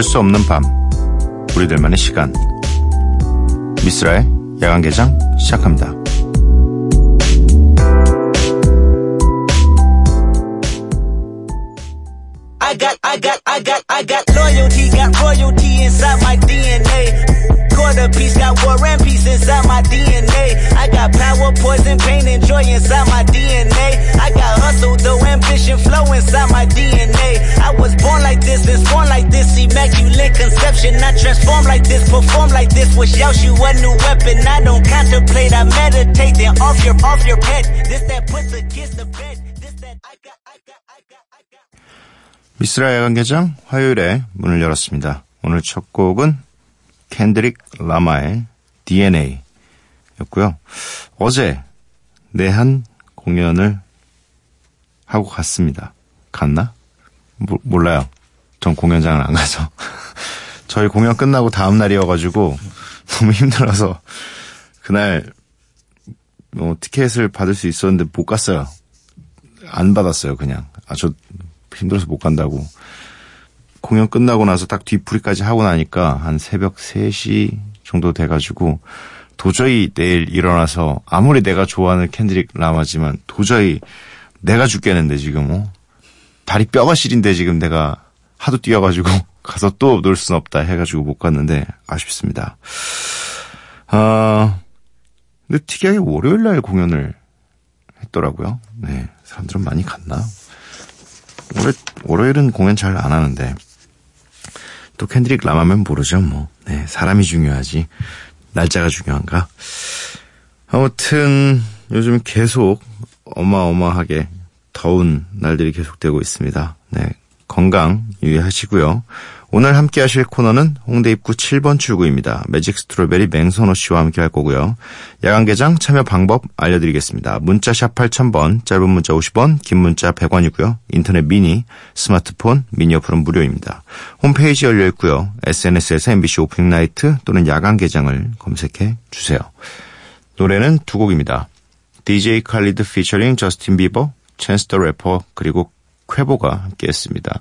잠들 수 없는 밤 우리들만의 시간 미스라의 야간 개장 시작합니다. I got, I got, I got, I got loyalty, got royalty inside my DNA. Quarter piece, got war and peace inside my DNA. I got power, poison, pain, and joy inside my DNA. Ambition, flow inside my DNA. I was born like this and born like this, immaculate conception. I transform like this, perform like this. Was you a new weapon. I don't contemplate, I meditate. Then off your, off your head. This that puts against the bed. This that I got, I got, I got, I got. 미스라 야간 개장 화요일에 문을 열었습니다. 오늘 첫 곡은 캔드릭 라마의 DNA 였고요. 어제 내한 공연을 하고 갔습니다. 갔나? 모, 몰라요. 전 공연장을 안 가서. 저희 공연 끝나고 다음 날이어가지고 너무 힘들어서 그날 뭐 티켓을 받을 수 있었는데 못 갔어요. 안 받았어요, 그냥. 아, 저 힘들어서 못 간다고. 공연 끝나고 나서 딱 뒤풀이까지 하고 나니까 한 새벽 3시 정도 돼가지고 도저히 내일 일어나서 아무리 내가 좋아하는 캔드릭 라마지만 도저히 내가 죽겠는데 지금 어? 다리 뼈가 시린데 지금 내가 하도 뛰어가지고 가서 또놀 수는 없다 해가지고 못 갔는데 아쉽습니다. 아 근데 특이하게 월요일 날 공연을 했더라고요. 네 사람들은 많이 갔나? 월요, 월요일은 공연 잘 안 하는데 또 켄드릭 라마면 모르죠 뭐. 네, 사람이 중요하지 날짜가 중요한가? 아무튼 요즘 계속 어마어마하게 더운 날들이 계속되고 있습니다. 네, 건강 유의하시고요. 오늘 함께 하실 코너는 홍대 입구 7번 출구입니다. 매직 스트로베리 맹선호 씨와 함께 할 거고요. 야간 개장 참여 방법 알려드리겠습니다. 문자 샵 8000번, 짧은 문자 50원, 긴 문자 100원이고요. 인터넷 미니, 스마트폰, 미니 어플은 무료입니다. 홈페이지 열려 있고요. SNS에서 MBC Opening Night 또는 야간 개장을 검색해 주세요. 노래는 두 곡입니다. DJ 칼리드 피처링 저스틴 비버, 챈스 더 래퍼 그리고 퀘이보가 함께했습니다.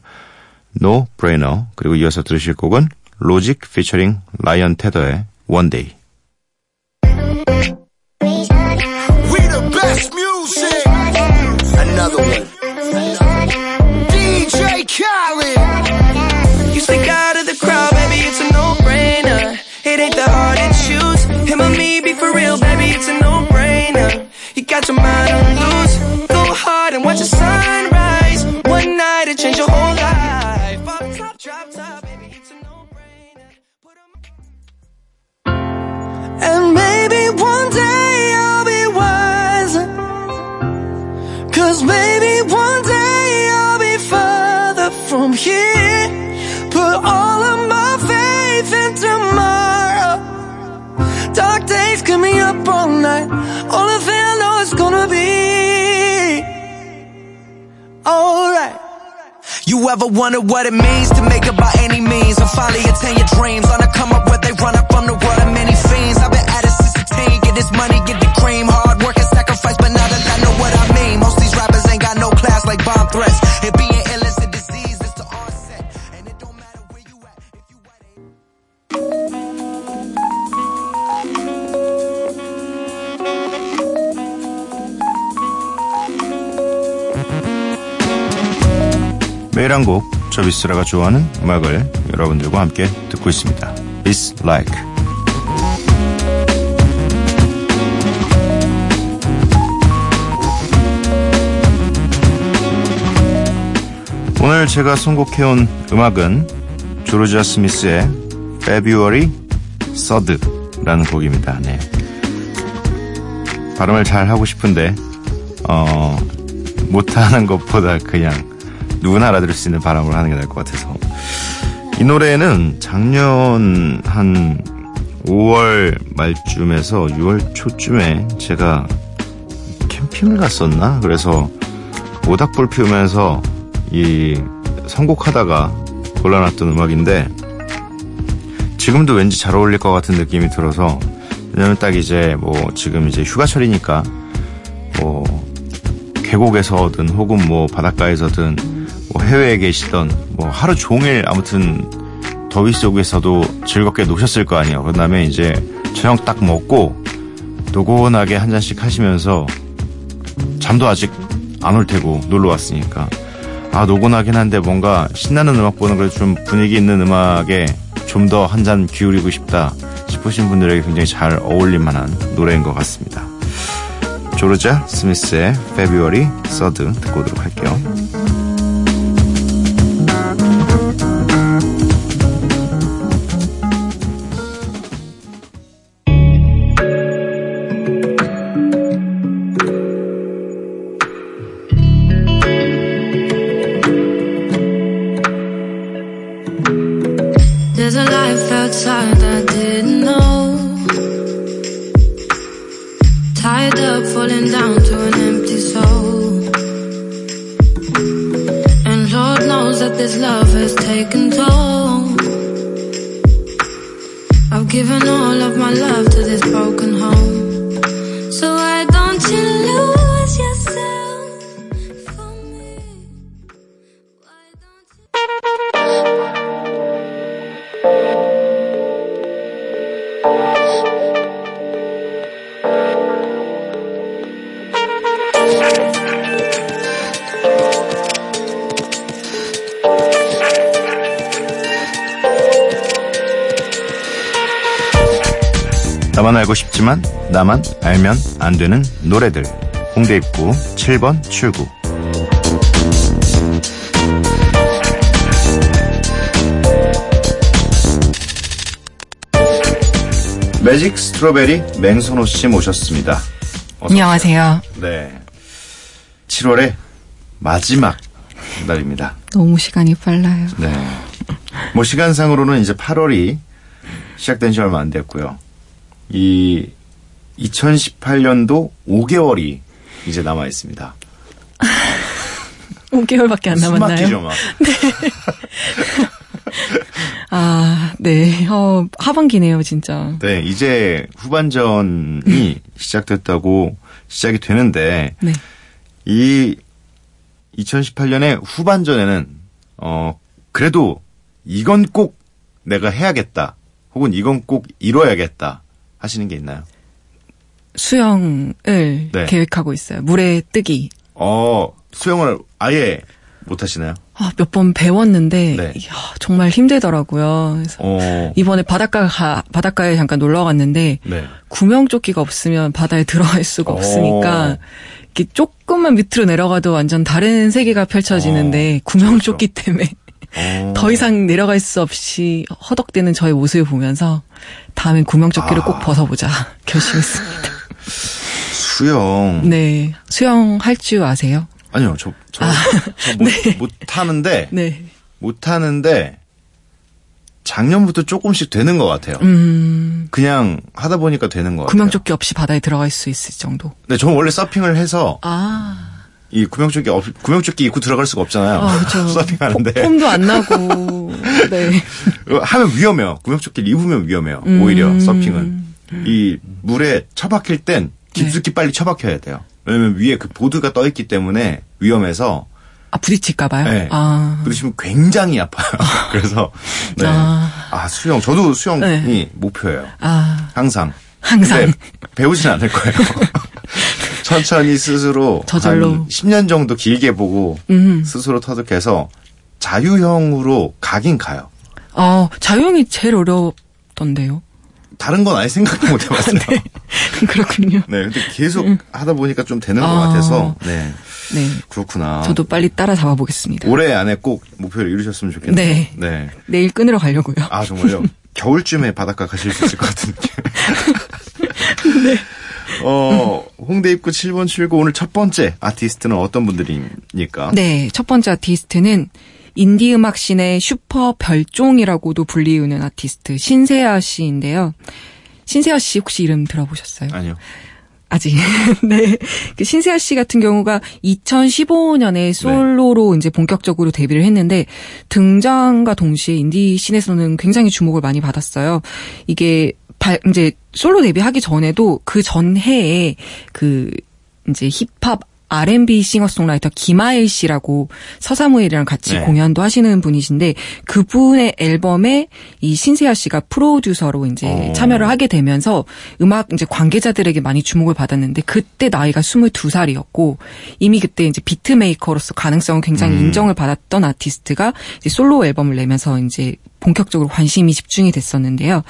No Brainer 그리고 이어서 들으실 곡은 로직 피처링 라이언 테더의 Day. The the no-brainer. It ain't a no-brainer. You got your mind on loose. Go hard and watch the sunrise. One night it change your whole life. And maybe one day I'll be wiser. Cause maybe one day I'll be further from here. Put all of my faith in tomorrow. Dark days keep me up all night. Only thing You ever wonder what it means to make it by any means and finally attain your dreams? On the come up where they run up from the world of many fiends. I've been at it since a teen. Get this money, get the cream. Hard work and sacrifice, but 매일 한 곡, 저 미스라가 좋아하는 음악을 여러분들과 함께 듣고 있습니다. It's Like. 오늘 제가 선곡해온 음악은 조르지아 스미스의 February 3rd 라는 곡입니다. 네. 발음을 잘 하고 싶은데, 어, 못하는 것보다 그냥 누구나 알아들을 수 있는 발음을 하는 게 나을 것 같아서. 이 노래는 작년 한 5월 말쯤에서 6월 초쯤에 제가 캠핑을 갔었나? 그래서 모닥불 피우면서 이 선곡하다가 골라놨던 음악인데 지금도 왠지 잘 어울릴 것 같은 느낌이 들어서 왜냐면 딱 이제 뭐 지금 이제 휴가철이니까 뭐 계곡에서든 혹은 뭐 바닷가에서든 뭐 해외에 계시던 뭐 하루 종일 아무튼 더위 속에서도 즐겁게 노셨을 거 아니에요. 그 다음에 이제 저녁 딱 먹고 노곤하게 한 잔씩 하시면서 잠도 아직 안 올 테고 놀러 왔으니까 아 노곤하긴 한데 뭔가 신나는 음악보다는 그래도 좀 분위기 있는 음악에 좀 더 한 잔 기울이고 싶다 싶으신 분들에게 굉장히 잘 어울릴 만한 노래인 것 같습니다. 조르자 스미스의 February 3rd 듣고 오도록 할게요. 나만 알고 싶지만 나만 알면 안 되는 노래들. 홍대 입구 7번 출구. 매직 스트로베리 맹선호 씨 모셨습니다. 안녕하세요. 네. 7월의 마지막 날입니다. 너무 시간이 빨라요. 네. 뭐 시간상으로는 이제 8월이 시작된 지 얼마 안 됐고요. 이 2018년도 5개월이 이제 남아 있습니다. 5개월밖에 안 남았나요? 막. 아, 네. 어, 하반기네요, 진짜. 네, 이제 후반전이 시작됐다고 시작이 되는데 네. 이 2018년의 후반전에는 어 그래도 이건 꼭 내가 해야겠다. 혹은 이건 꼭 이뤄야겠다 하시는 게 있나요? 수영을 네. 계획하고 있어요. 물에 뜨기. 어, 수영을 아예 못 하시나요? 아, 몇 번 배웠는데 네. 이야, 정말 힘들더라고요. 그래서 어, 이번에 바닷가 가, 바닷가에 잠깐 놀러 갔는데 네. 구명조끼가 없으면 바다에 들어갈 수가 어. 없으니까 이렇게 조금만 밑으로 내려가도 완전 다른 세계가 펼쳐지는데 어, 구명조끼 때문에 어. 더 이상 내려갈 수 없이 허덕대는 저의 모습을 보면서 다음엔 구명조끼를 아. 꼭 벗어보자 결심했습니다. 수영. 네. 수영 할 줄 아세요? 아니요, 저, 저, 저 못, 못 하는데, 네. 못 하는데, 작년부터 조금씩 되는 것 같아요. 음, 그냥 하다 보니까 되는 것 같아요. 구명조끼 없이 바다에 들어갈 수 있을 정도. 근데 저는 원래 서핑을 해서, 아, 이 구명조끼 없, 구명조끼 입고 들어갈 수가 없잖아요. 아, 그렇죠. 서핑하는데. 폼- 폼도 안 나고. 네. 하면 위험해요. 구명조끼를 입으면 위험해요. 음. 오히려 서핑은. 이 물에 처박힐 땐 깊숙이 빨리 처박혀야 돼요. 왜냐면 위에 그 보드가 떠 있기 때문에 위험해서 아, 부딪힐까봐요? 네. 아. 부딪히면 굉장히 아파요. 그래서 네. 아. 아. 수영 저도 수영이 네. 목표예요. 아, 항상. 항상. 배우진 않을 거예요. 천천히 스스로 저절로. 한 10년 정도 길게 보고 음. 스스로 터득해서 자유형으로 가긴 가요. 어, 자유형이 제일 어렵던데요. 다른 건 아예 생각도 못 해봤어요. 네. 그렇군요. 근데 계속 하다 보니까 좀 되는 것 아. 같아서, 네. 네. 그렇구나. 저도 빨리 따라잡아 보겠습니다. 올해 안에 꼭 목표를 이루셨으면 좋겠네요. 네. 네. 내일 끊으러 가려고요. 아, 정말요? 겨울쯤에 바닷가 가실 수 있을 것 같은 느낌. 네. 어, 홍대 입구 7번 출구 오늘 첫 번째 아티스트는 어떤 분들입니까? 네, 첫 번째 아티스트는 인디 음악 씬의 슈퍼 별종이라고도 불리우는 아티스트 신세하 씨인데요. 신세하 씨 혹시 이름 들어보셨어요? 아니요. 아직. 네. 그 신세아 씨 같은 경우가 2015년에 솔로로 이제 본격적으로 데뷔를 했는데 등장과 동시에 인디 씬에서는 굉장히 주목을 많이 받았어요. 이게 발, 이제 솔로 데뷔하기 전에도 그 전해에 그 이제 힙합 R&B 싱어송라이터 김하일 씨라고 서사무엘이랑 같이 네. 공연도 하시는 분이신데 그분의 앨범에 이 신세아 씨가 프로듀서로 이제 어. 참여를 하게 되면서 음악 이제 관계자들에게 많이 주목을 받았는데 그때 나이가 22살이었고 이미 그때 이제 비트 메이커로서 가능성은 굉장히 음. 인정을 받았던 아티스트가 이제 솔로 앨범을 내면서 이제 본격적으로 관심이 집중이 됐었는데요.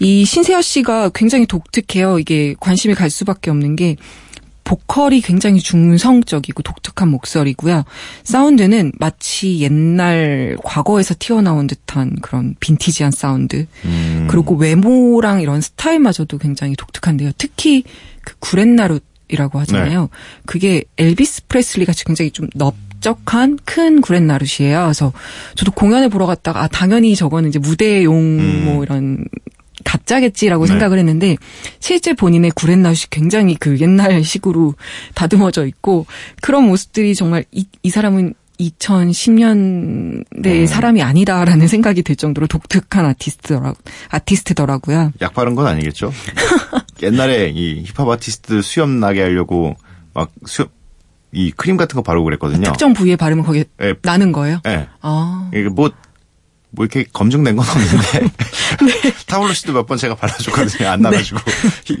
이 신세하 씨가 굉장히 독특해요. 이게 관심이 갈 수밖에 없는 게 보컬이 굉장히 중성적이고 독특한 목소리고요. 사운드는 마치 옛날 과거에서 튀어나온 듯한 그런 빈티지한 사운드. 음. 그리고 외모랑 이런 스타일마저도 굉장히 독특한데요. 특히 그 구렛나룻이라고 하잖아요. 그게 엘비스 프레슬리 같이 굉장히 좀 넓 적한 큰 구렛나룻이에요. 그래서 저도 공연을 보러 갔다가 아 당연히 저거는 이제 무대용 음. 뭐 이런 가짜겠지라고 네. 생각을 했는데 실제 본인의 구렛나룻이 굉장히 그 옛날식으로 다듬어져 있고 그런 모습들이 정말 이, 이 사람은 2010년대의 음. 사람이 아니다라는 생각이 들 정도로 독특한 아티스트더라, 아티스트더라고요. 약 바른 건 아니겠죠? 옛날에 이 힙합 아티스트 수염 나게 하려고 막 수염 이 크림 같은 거 바르고 그랬거든요. 특정 부위에 바르면 거기에 예. 나는 거예요? 예. 아. 이게 뭐, 뭐 이렇게 검증된 건 없는데. 네. 타블로 씨도 몇 번 제가 발라줬거든요. 안 나가지고.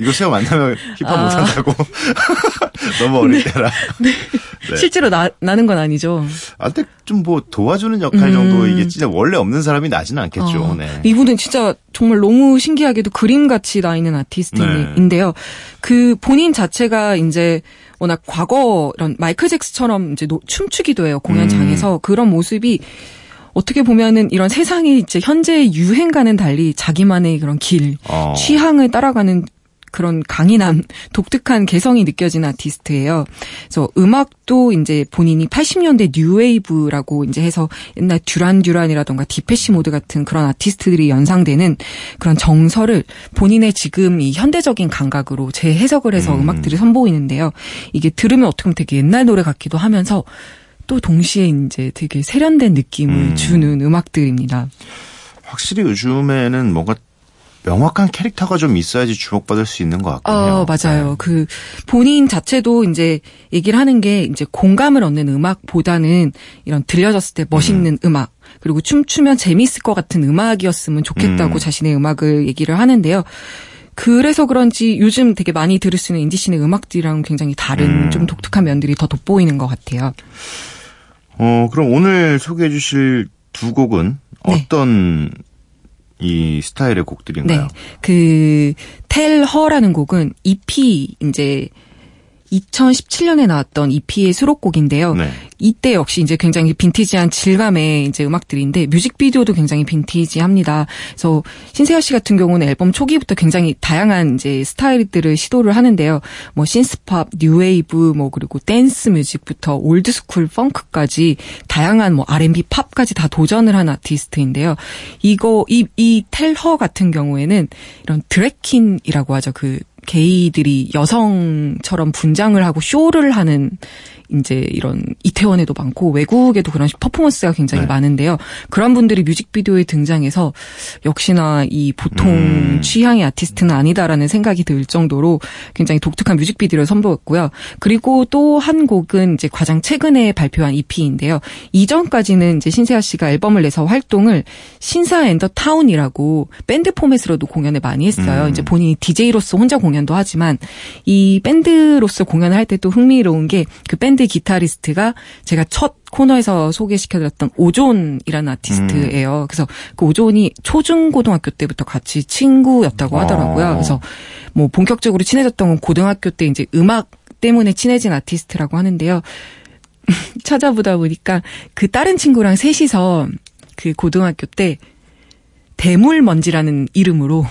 이거 수염 안 나면 힙합 아. 못한다고. 너무 어릴 때라. 네. 실제로 나, 나는 건 아니죠. 아, 근데 좀 뭐 도와주는 역할 정도 이게 진짜 원래 없는 사람이 나지는 않겠죠. 음. 어, 네. 이분은 진짜 정말 너무 신기하게도 그림같이 나 있는 아티스트인데요. 네. 그 본인 자체가 이제 워낙 과거 이런 마이클 잭스처럼 이제 노- 춤추기도 해요. 공연장에서 그런 모습이 어떻게 보면은 이런 세상이 이제 현재 유행과는 달리 자기만의 그런 길, 어. 취향을 따라가는 그런 강인한 독특한 개성이 느껴지는 아티스트예요. 그래서 음악도 이제 본인이 80년대 뉴웨이브라고 이제 해서 옛날 듀란 듀란이라던가 디페시 모드 같은 그런 아티스트들이 연상되는 그런 정서를 본인의 지금 이 현대적인 감각으로 재해석을 해서 음. 악들을 선보이는데요. 이게 들으면 어떻게 보면 되게 옛날 노래 같기도 하면서 또 동시에 이제 되게 세련된 느낌을 음. 주는 음악들입니다. 확실히 요즘에는 뭔가 명확한 캐릭터가 좀 있어야지 주목받을 수 있는 것 같긴 해요. 어, 맞아요. 그 본인 자체도 이제 얘기를 하는 게 이제 공감을 얻는 음악보다는 이런 들려졌을 때 멋있는 음. 악 그리고 춤추면 재밌을 것 같은 음악이었으면 좋겠다고 음. 자신의 음악을 얘기를 하는데요. 그래서 그런지 요즘 되게 많이 들을 수 있는 인디씬의 음악들이랑 굉장히 다른 음. 좀 독특한 면들이 더 돋보이는 것 같아요. 어, 그럼 오늘 소개해 주실 두 곡은 네. 어떤 이 스타일의 곡들인가요? 네. 그, Tell Her라는 곡은 EP, 이제, 2017년에 나왔던 EP의 수록곡인데요. 네. 이때 역시 이제 굉장히 빈티지한 질감의 이제 음악들인데 뮤직비디오도 굉장히 빈티지합니다. 그래서 신세하 씨 같은 경우는 앨범 초기부터 굉장히 다양한 이제 스타일들을 시도를 하는데요. 뭐 신스팝, 뉴웨이브, 뭐 그리고 댄스 뮤직부터 올드스쿨 펑크까지 다양한 뭐 R&B 팝까지 다 도전을 한 아티스트인데요. 이거 이 이 텔허 같은 경우에는 이런 드래킨이라고 하죠. 그 게이들이 여성처럼 분장을 하고 쇼를 하는 이제 이런 이태원에도 많고 외국에도 그런 퍼포먼스가 굉장히 네. 많은데요. 그런 분들이 뮤직비디오에 등장해서 역시나 이 보통 음. 취향의 아티스트는 아니다라는 생각이 들 정도로 굉장히 독특한 뮤직비디오를 선보였고요. 그리고 또 한 곡은 이제 가장 최근에 발표한 EP인데요. 이전까지는 이제 신세하 씨가 앨범을 내서 활동을 신세하 and the Town이라고 밴드 포맷으로도 공연을 많이 했어요. 음. 이제 본인이 DJ로서 혼자 공연 도 하지만 이 밴드로서 공연을 할 때 또 흥미로운 게 그 밴드 기타리스트가 제가 첫 코너에서 소개시켜드렸던 오존이라는 아티스트예요. 그래서 그 오존이 초중고등학교 때부터 같이 친구였다고 하더라고요. 어. 그래서 뭐 본격적으로 친해졌던 건 고등학교 때 이제 음악 때문에 친해진 아티스트라고 하는데요. 찾아보다 보니까 그 다른 친구랑 셋이서 그 고등학교 때 대물먼지라는 이름으로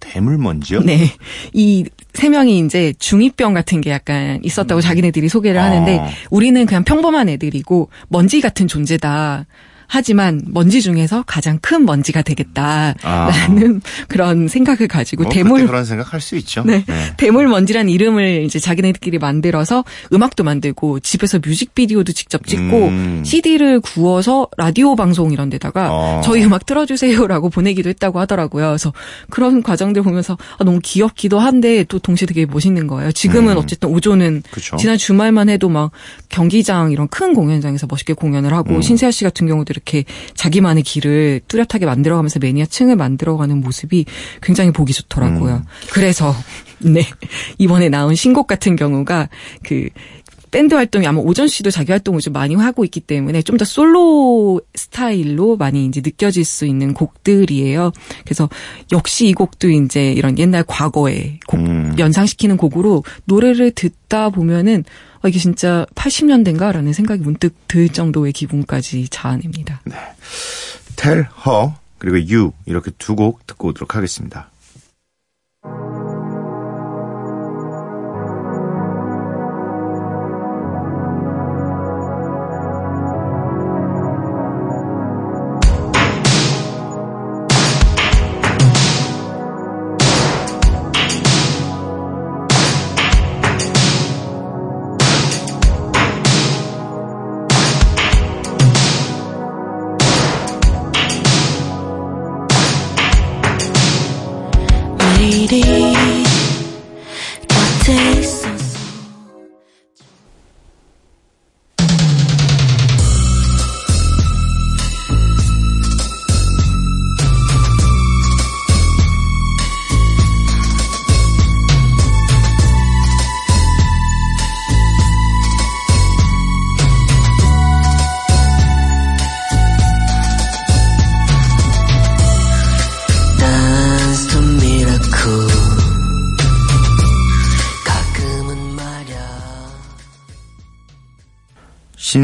대물먼지요? 네. 이 세 명이 이제 중2병 같은 게 약간 있었다고 자기네들이 소개를 하는데 아. 우리는 그냥 평범한 애들이고 먼지 같은 존재다. 하지만 먼지 중에서 가장 큰 먼지가 되겠다라는 그런 생각을 가지고 뭐 대물 그런 생각 할 수 있죠. 네. 대물 먼지란 이름을 이제 자기네들끼리 만들어서 음악도 만들고 집에서 뮤직 비디오도 직접 찍고 음. CD를 구워서 라디오 방송 이런 데다가 어. 저희 음악 틀어 주세요라고 보내기도 했다고 하더라고요. 그래서 그런 과정들 보면서 아, 너무 귀엽기도 한데 또 동시에 되게 멋있는 거예요. 지금은 어쨌든 오조는 그쵸. 지난 주말만 해도 막 경기장 이런 큰 공연장에서 멋있게 공연을 하고 음. 신세아 씨 같은 경우도 이렇게 자기만의 길을 뚜렷하게 만들어가면서 매니아층을 만들어가는 모습이 굉장히 보기 좋더라고요. 음. 그래서 네 이번에 나온 신곡 같은 경우가 그 밴드 활동이 아마 오전 씨도 자기 활동을 좀 많이 하고 있기 때문에 좀 더 솔로 스타일로 많이 이제 느껴질 수 있는 곡들이에요. 그래서 역시 이 곡도 이제 이런 옛날 과거의 곡 음. 연상시키는 곡으로 노래를 듣다 보면은 아, 이게 진짜 80년대인가라는 생각이 문득 들 정도의 기분까지 자아냅니다. Tell Her 그리고 You 이렇게 두 곡 듣고 오도록 하겠습니다.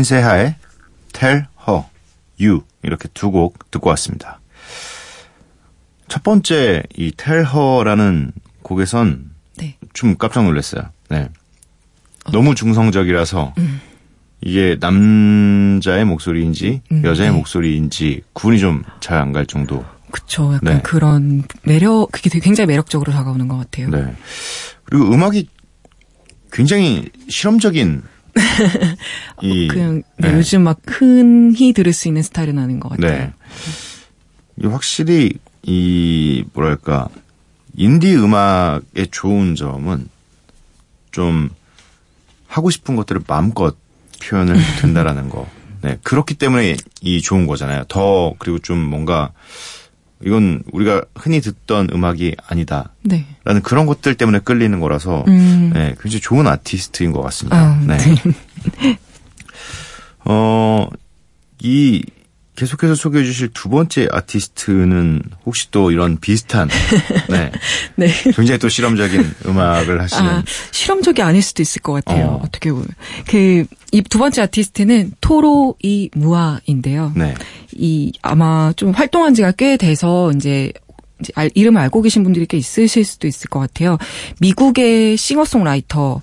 신세하의 Tell Her You 이렇게 두 곡 듣고 왔습니다. 첫 번째 이 Tell Her라는 곡에선 네. 좀 깜짝 놀랐어요. 네. 너무 중성적이라서 이게 남자의 목소리인지 음, 여자의 네. 목소리인지 구분이 좀 잘 안 갈 정도. 그쵸. 약간 네. 그런 매력, 그게 되게 굉장히 매력적으로 다가오는 것 같아요. 네. 그리고 음악이 굉장히 실험적인 이 그냥 네, 네. 요즘 막 흔히 들을 수 있는 스타일은 아닌 것 같아요. 네. 이 확실히 이 뭐랄까 인디 음악의 좋은 점은 좀 하고 싶은 것들을 마음껏 표현을 된다라는 거. 네. 그렇기 때문에 이 좋은 거잖아요. 더 그리고 좀 뭔가 이건 우리가 흔히 듣던 음악이 아니다. 네. 라는 그런 것들 때문에 끌리는 거라서 음. 네, 굉장히 좋은 아티스트인 것 같습니다. 아, 네. 네. 어, 이 계속해서 소개해 주실 두 번째 아티스트는 혹시 또 이런 비슷한 네. 네. 굉장히 또 실험적인 음악을 하시는 아, 실험적이 아닐 수도 있을 것 같아요. 어. 어. 떻게 보면. 그, 이 두 번째 아티스트는 토로 이 무아인데요. 네. 이, 아마 좀 활동한 지가 꽤 돼서 이제, 이름을 알고 계신 분들이 꽤 있으실 수도 있을 것 같아요. 미국의 싱어송라이터,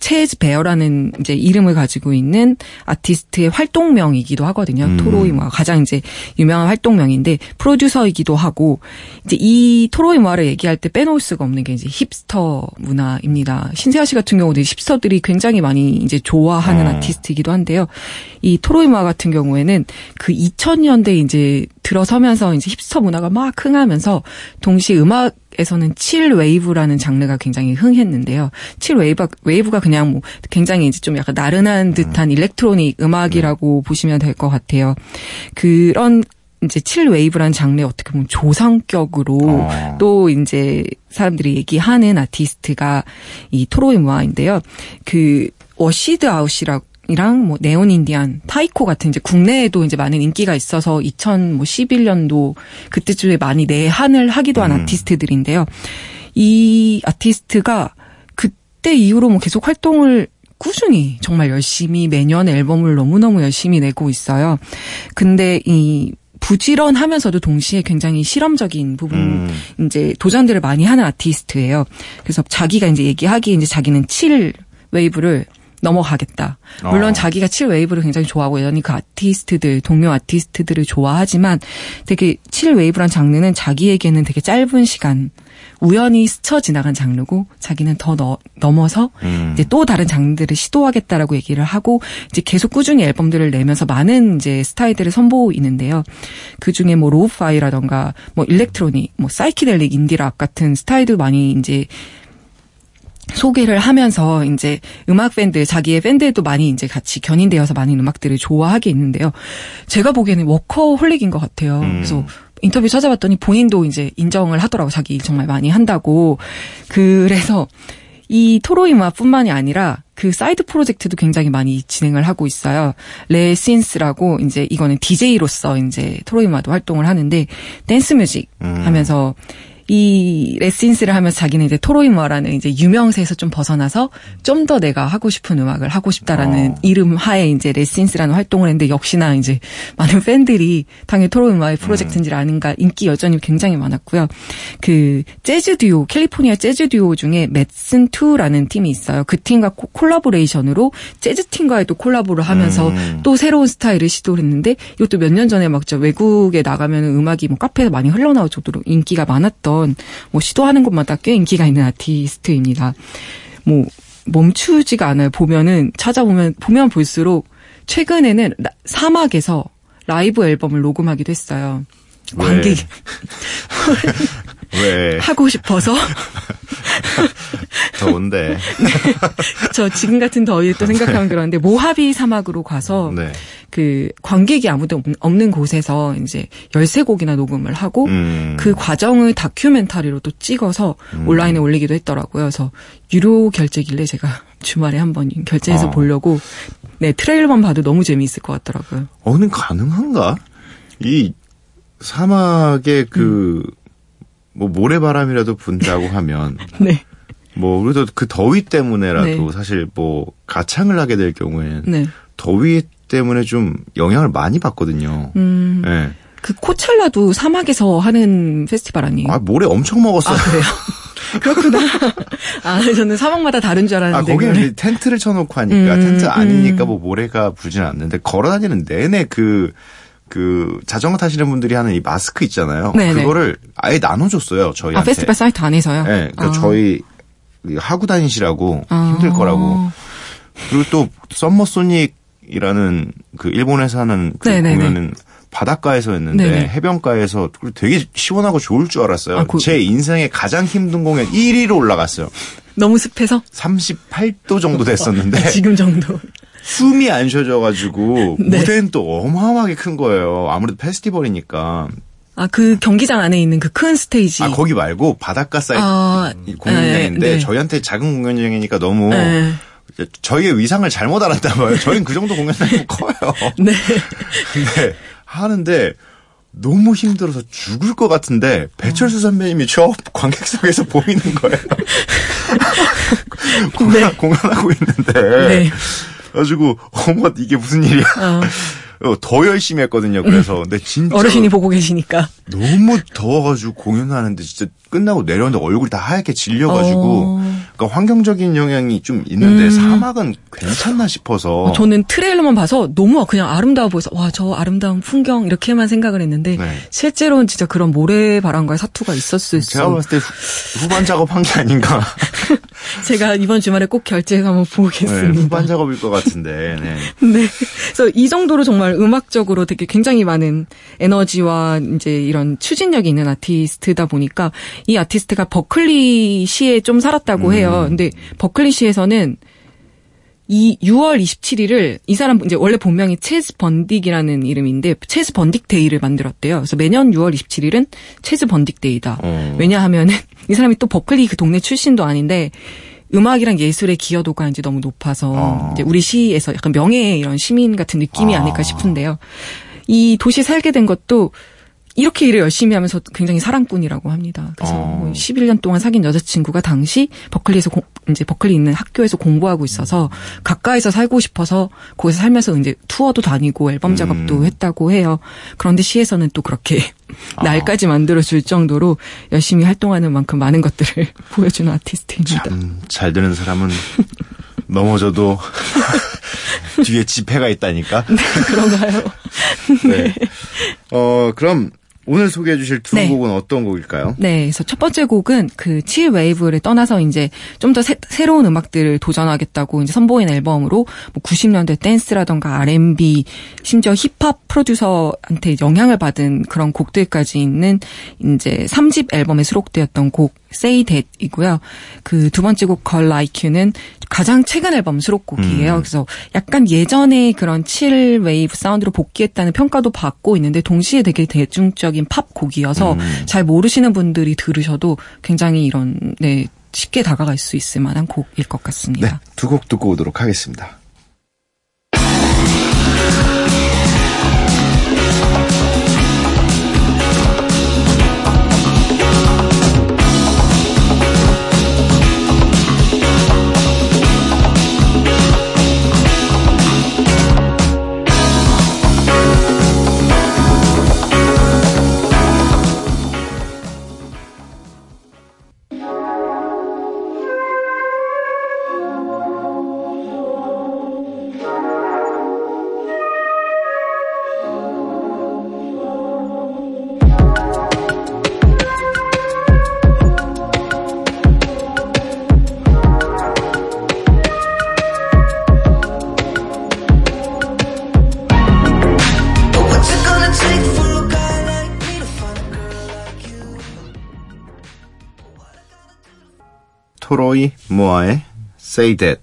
채즈 베어라는 이제 이름을 가지고 있는 아티스트의 활동명이기도 하거든요. 음. 토로이모아 가장 이제 유명한 활동명인데 프로듀서이기도 하고 이제 이 토로이모아를 얘기할 때 빼놓을 수가 없는 게 이제 힙스터 문화입니다. 신세하 씨 같은 경우도 힙스터들이 굉장히 많이 이제 좋아하는 어. 아티스트이기도 한데요. 이 토로이모아 같은 경우에는 그 2000년대 이제 들어서면서 이제 힙스터 문화가 막 흥하면서 동시에 음악 에서는 chillwave라는 장르가 굉장히 흥했는데요. chillwave wave가 그냥 뭐 굉장히 이제 좀 약간 나른한 듯한 일렉트로닉 음악이라고 보시면 될 것 같아요. 그런 이제 chillwave라는 장르에 어떻게 보면 조상격으로 어. 또 이제 사람들이 얘기하는 아티스트가 이 토로이모아인데요. 그 워시드 아웃이라고 이랑 뭐 네온 인디안, 타이코 같은 이제 국내에도 이제 많은 인기가 있어서 2011년도 그때쯤에 많이 내한을 하기도 한 음. 아티스트들인데요. 이 아티스트가 그때 이후로 뭐 계속 활동을 꾸준히 정말 열심히 매년 앨범을 너무너무 열심히 내고 있어요. 근데 이 부지런하면서도 동시에 굉장히 실험적인 부분 음. 이제 도전들을 많이 하는 아티스트예요. 그래서 자기가 이제 얘기하기에 이제 자기는 chillwave를 넘어가겠다. 물론 어. 자기가 chillwave를 굉장히 좋아하고 여전히 그 아티스트들, 동료 아티스트들을 좋아하지만 되게 chillwave란 장르는 자기에게는 되게 짧은 시간 우연히 스쳐 지나간 장르고 자기는 더 너- 넘어서 음. 이제 또 다른 장르들을 시도하겠다라고 얘기를 하고 이제 계속 꾸준히 앨범들을 내면서 많은 이제 스타일들을 선보이는데요. 그 중에 뭐 lo-fi라던가 뭐 electronic, 뭐 psychedelic indie rock 같은 스타일도 많이 이제 소개를 하면서 이제 음악 밴드 자기의 밴드에도 많이 이제 같이 견인되어서 많은 음악들을 좋아하게 있는데요. 제가 보기에는 워커홀릭인 것 같아요. 음. 그래서 인터뷰 찾아봤더니 본인도 이제 인정을 하더라고 자기 일 정말 많이 한다고. 그래서 이 Toro y Moi뿐만이 아니라 그 side project도 굉장히 많이 진행을 하고 있어요. Les Sins라고 이제 이거는 DJ로서 이제 Toro y Moi도 활동을 하는데 dance music 음. 하면서 이 Les Sins를 하면서 자기는 이제 Toro y Moi라는 이제 유명세에서 좀 벗어나서 좀 더 내가 하고 싶은 음악을 하고 싶다라는 어. 이름 하에 이제 Les Sins라는 활동을 했는데 역시나 이제 많은 팬들이 당연히 토로이마의 프로젝트인지 아는가 인기 여전히 굉장히 많았고요. 그 재즈 듀오 캘리포니아 재즈 듀오 중에 맷슨 2라는 팀이 있어요. 그 팀과 코- 콜라보레이션으로 재즈 팀과의 또 콜라보를 하면서 음. 또 새로운 스타일을 시도를 했는데 이것도 몇 년 전에 막 저 외국에 나가면 음악이 뭐 카페에서 많이 흘러나올 정도로 인기가 많았던 뭐 시도하는 곳마다 꽤 인기가 있는 아티스트입니다. 뭐 멈추지가 않아요. 보면은 찾아보면 보면 볼수록 최근에는 라- 사막에서 라이브 앨범을 녹음하기도 했어요. 왜? 관객 왜 하고 싶어서 더운데? 저 지금 같은 더위 또 생각하면 그러는데 모하비 사막으로 가서 네. 그 관객이 아무도 없- 없는 곳에서 이제 13곡이나 녹음을 하고 음. 그 과정을 다큐멘터리로 또 찍어서 온라인에 올리기도 했더라고요. 그래서 유료 결제길래 제가 주말에 한번 결제해서 어. 보려고 네 트레일러만 봐도 너무 재미있을 것 같더라고요. 어, 근데 가능한가? 이 사막에 그, 뭐 모래바람이라도 분다고 하면, 네, 뭐, 그래도 그 더위 때문에라도 네. 사실 뭐, 가창을 하게 될 경우에는 네. 더위 때문에 좀 영향을 많이 받거든요. 음, 예. 그 코첼라도 사막에서 하는 페스티벌 아니에요? 아, 모래 엄청 먹었어요. 아, 그래요? 그렇구나. 아, 저는 사막마다 다른 줄 아, 알았는데. 거기는 그거를. 이제 텐트를 쳐놓고 하니까, 음, 텐트 아니니까 음. 뭐 모래가 불진 않는데, 걸어 다니는 내내 그, 그, 자전거 타시는 분들이 하는 이 마스크 있잖아요. 네네. 그거를 아예 나눠줬어요, 저희한테. 아, 페스티벌 사이트 안에서요? 네, 그러니까 아. 저희 하고 다니시라고 아. 힘들 거라고. 그리고 또 Summer Sonic이라는 그 일본에서 하는 그 네네네. 공연은 바닷가에서 했는데 네네. 해변가에서 되게 시원하고 좋을 줄 알았어요. 아, 그- 제 인생의 가장 힘든 공연 1위로 올라갔어요. 너무 습해서? 38도 정도 됐었는데 지금 정도. 숨이 안 쉬어져가지고 네. 무대는 또 어마어마하게 큰 거예요. 아무래도 페스티벌이니까. 아, 그 경기장 안에 있는 그 큰 스테이지. 아 거기 말고 바닷가 사이트 아, 공연장인데 네, 네. 저희한테 작은 공연장이니까 너무 네. 저희의 위상을 잘못 알았나 봐요. 저희는 그 정도 공연장이 커요. 네. 근데 하는데 너무 힘들어서 죽을 것 같은데 배철수 선배님이 저 관객석에서 보이는 거예요. 공연, 공연하고 있는데. 네. 그래가지고 어머 이게 무슨 일이야. 어, 더 열심히 했거든요. 그래서 근데 진짜 어르신이 보고 계시니까. 너무 더워가지고 공연하는데 진짜 끝나고 내려오는데 얼굴이 다 하얗게 질려가지고 어. 그러니까 환경적인 영향이 좀 있는데 사막은 괜찮나 싶어서 저는 트레일러만 봐서 너무 그냥 아름다워 보여서 와 저 아름다운 풍경 이렇게만 생각을 했는데 네. 실제로는 진짜 그런 모래바람과의 사투가 있었을 수. 제가 봤을 때 후, 반 작업한 게 아닌가 제가 이번 주말에 꼭 결제해서 한번 네, 보겠습니다. 후반 작업일 것 같은데 네. 네. 그래서 이 정도로 정말 음악적으로 되게 굉장히 많은 에너지와 이제 이런 추진력이 있는 아티스트다 보니까 이 아티스트가 버클리 시에 좀 살았다고 해요. 근데 버클리 시에서는 이 6월 27일을 이 사람 이제 원래 본명이 Chaz Bundick이라는 이름인데 Chaz Bundick Day를 만들었대요. 그래서 매년 6월 27일은 Chaz Bundick Day다. 어. 왜냐하면은 이 사람이 또 버클리 그 동네 출신도 아닌데 음악이랑 예술의 기여도가 이제 너무 높아서 어. 이제 우리 시에서 약간 명예의 이런 시민 같은 느낌이 아. 아닐까 싶은데요. 이 도시 살게 된 것도 이렇게 일을 열심히 하면서 굉장히 사랑꾼이라고 합니다. 그래서 어. 뭐 11년 동안 사귄 여자친구가 당시 버클리에서 공- 이제 버클리 있는 학교에서 공부하고 있어서 가까이서 살고 싶어서 거기서 살면서 이제 투어도 다니고 앨범 작업도 음. 했다고 해요. 그런데 시에서는 또 그렇게 날까지 만들어 줄 정도로 열심히 활동하는 만큼 많은 것들을 보여주는 아티스트입니다. 참 잘 되는 사람은 넘어져도 뒤에 지폐가 있다니까. 그런가요? 네. 어, 그럼 오늘 소개해 주실 두 네. 곡은 어떤 곡일까요? 네, 그래서 첫 번째 곡은 그 chillwave를 떠나서 이제 좀 더 새로운 음악들을 도전하겠다고 이제 선보인 앨범으로 뭐 90년대 댄스라던가 R&B 심지어 힙합 프로듀서한테 영향을 받은 그런 곡들까지 있는 이제 3집 앨범에 수록되었던 곡 Say That이고요. 그 두 번째 곡 Girl Like You는 가장 최근 앨범 수록곡이에요. 그래서 약간 예전에 그런 chillwave 사운드로 복귀했다는 평가도 받고 있는데 동시에 되게 대중적인 팝 곡이어서 잘 모르시는 분들이 들으셔도 굉장히 이런 네 쉽게 다가갈 수 있을 만한 곡일 것 네. 같습니다. 두곡 듣고 오도록 하겠습니다. 토로이 모아의 Say That,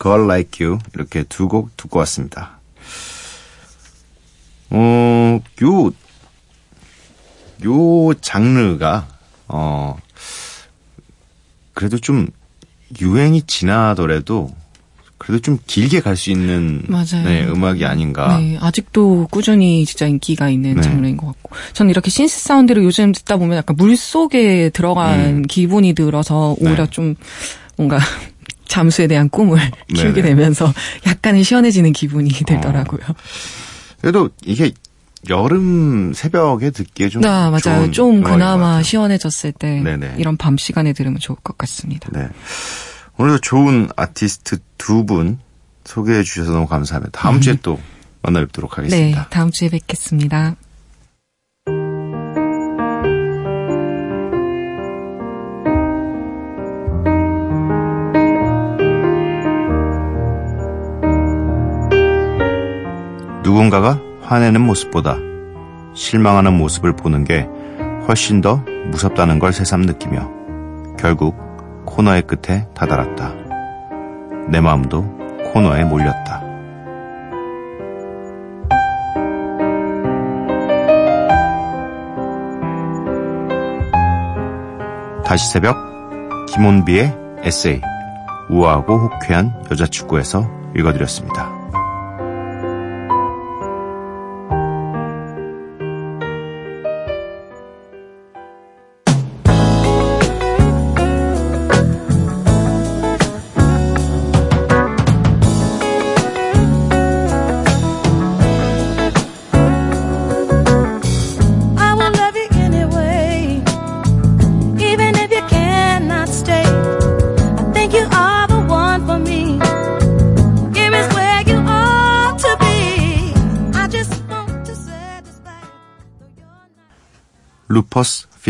Girl Like You 이렇게 두 곡 듣고 왔습니다. 어, 요, 요 장르가, 어, 그래도 좀 유행이 지나더라도 그래도 좀 길게 갈 수 있는 맞아요. 네, 음악이 아닌가. 네, 아직도 꾸준히 진짜 인기가 있는 네. 장르인 것 같고. 저는 이렇게 신스 사운드를 요즘 듣다 보면 약간 물 속에 들어간 기분이 들어서 오히려 음. 네. 좀 뭔가 잠수에 대한 꿈을 키우게 네네. 되면서 약간은 시원해지는 기분이 들더라고요. 그래도 이게 여름 새벽에 듣기에 좀 네, 맞아요. 좀 그나마. 시원해졌을 때 네네. 이런 밤 시간에 들으면 좋을 것 같습니다. 네. 오늘도 좋은 아티스트 두 분 소개해 주셔서 너무 감사합니다. 다음 주에 또 만나 뵙도록 네, 하겠습니다. 다음 주에 뵙겠습니다. 누군가가 화내는 모습보다 실망하는 모습을 보는 게 훨씬 더 무섭다는 걸 새삼 느끼며 결국 코너의 끝에 다다랐다. 내 마음도 코너에 몰렸다. 다시 새벽 김원비의 에세이 우아하고 호쾌한 여자축구에서 읽어드렸습니다.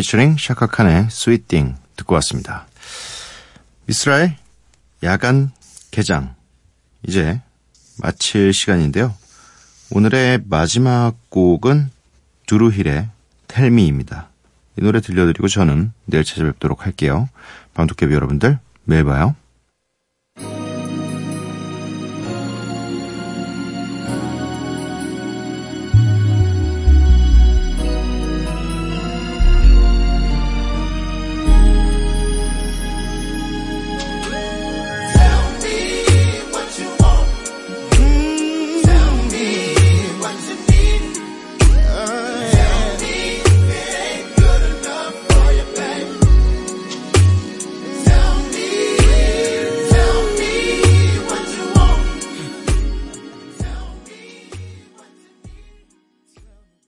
피처링 샤카칸의 스위팅 듣고 왔습니다. 이스라엘 야간 개장 이제 마칠 시간인데요. 오늘의 마지막 곡은 두루힐의 텔미입니다. 이 노래 들려드리고 저는 내일 찾아뵙도록 할게요. 방독개비 여러분들 매일 봐요.